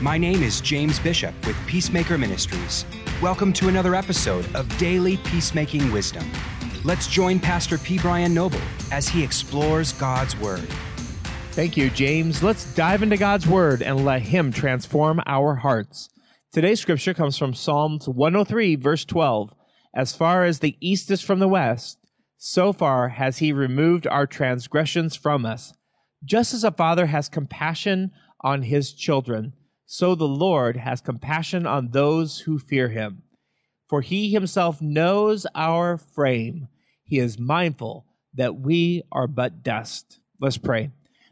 My name is James Bishop with Peacemaker Ministries. Welcome to another episode of Daily Peacemaking Wisdom. Let's join Pastor P. Brian Noble as he explores God's Word. Thank you, James. Let's dive into God's Word and let Him transform our hearts. Today's scripture comes from Psalms 103, verse 12. As far as the east is from the west, so far has He removed our transgressions from us. Just as a father has compassion on his children, so the Lord has compassion on those who fear him. For he himself knows our frame. He is mindful that we are but dust. Let's pray.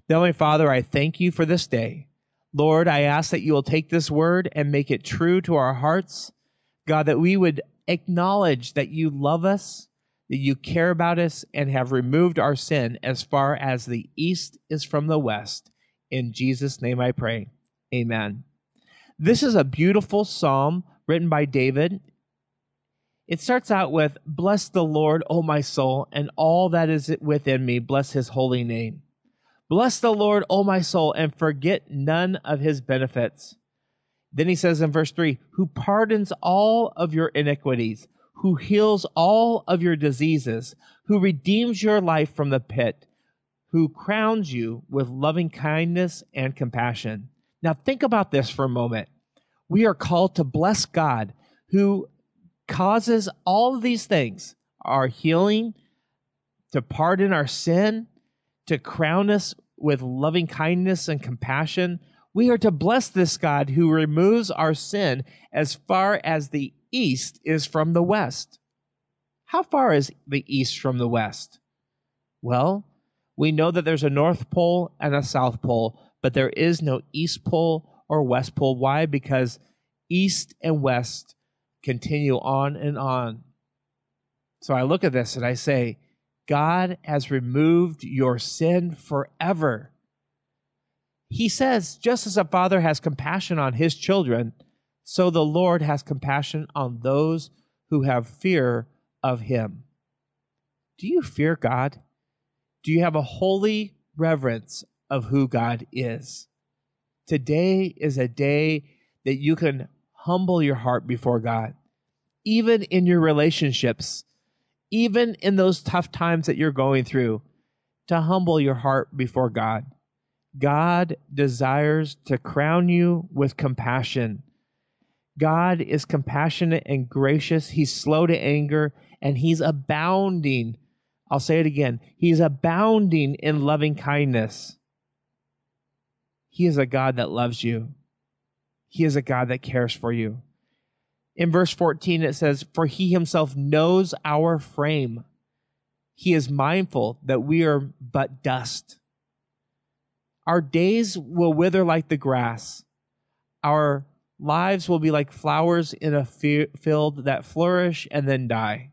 Heavenly Father, I thank you for this day. Lord, I ask that you will take this word and make it true to our hearts. God, that we would acknowledge that you love us, that you care about us, and have removed our sin as far as the east is from the west. In Jesus' name I pray. Amen. This is a beautiful psalm written by David. It starts out with, Bless the Lord, O my soul, and all that is within me, bless his holy name. Bless the Lord, O my soul, and forget none of his benefits. Then he says in verse 3 Who pardons all of your iniquities, who heals all of your diseases, who redeems your life from the pit, who crowns you with loving kindness and compassion now, think about this for a moment. We are called to bless God who causes all of these things our healing, to pardon our sin, to crown us with loving kindness and compassion. We are to bless this God who removes our sin as far as the east is from the west. How far is the east from the west? Well, we know that there's a North Pole and a South Pole, but there is no East Pole or West Pole. Why? Because East and West continue on and on. So I look at this and I say, God has removed your sin forever. He says, just as a father has compassion on his children, so the Lord has compassion on those who have fear of him. Do you fear God? Do you have a holy reverence of who God is. Today is a day that you can humble your heart before God, even in your relationships, even in those tough times that you're going through, to humble your heart before God. God desires to crown you with compassion. God is compassionate and gracious. He's slow to anger and he's abounding. I'll say it again. He's abounding in loving kindness. He is a God that loves you. He is a God that cares for you. In verse 14, it says, For he himself knows our frame. He is mindful that we are but dust. Our days will wither like the grass. Our lives will be like flowers in a field that flourish and then die.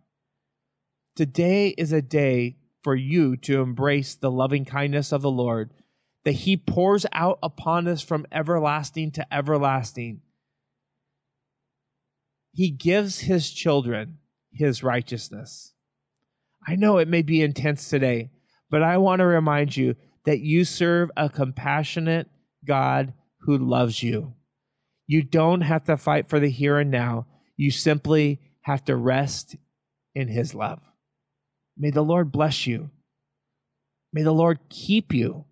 Today is a day for you to embrace the loving kindness of the Lord that he pours out upon us from everlasting to everlasting. He gives his children his righteousness. I know it may be intense today, but I want to remind you that you serve a compassionate God who loves you. You don't have to fight for the here and now. You simply have to rest in his love. May the Lord bless you. May the Lord keep you.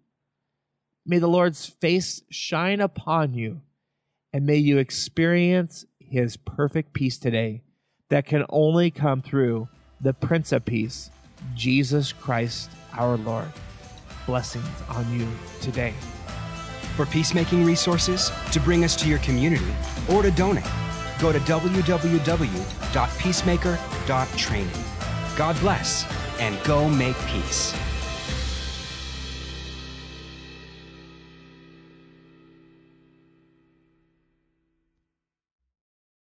May the Lord's face shine upon you, and may you experience his perfect peace today that can only come through the Prince of Peace, Jesus Christ our Lord. Blessings on you today. For peacemaking resources to bring us to your community or to donate, go to www.peacemaker.training. God bless and go make peace.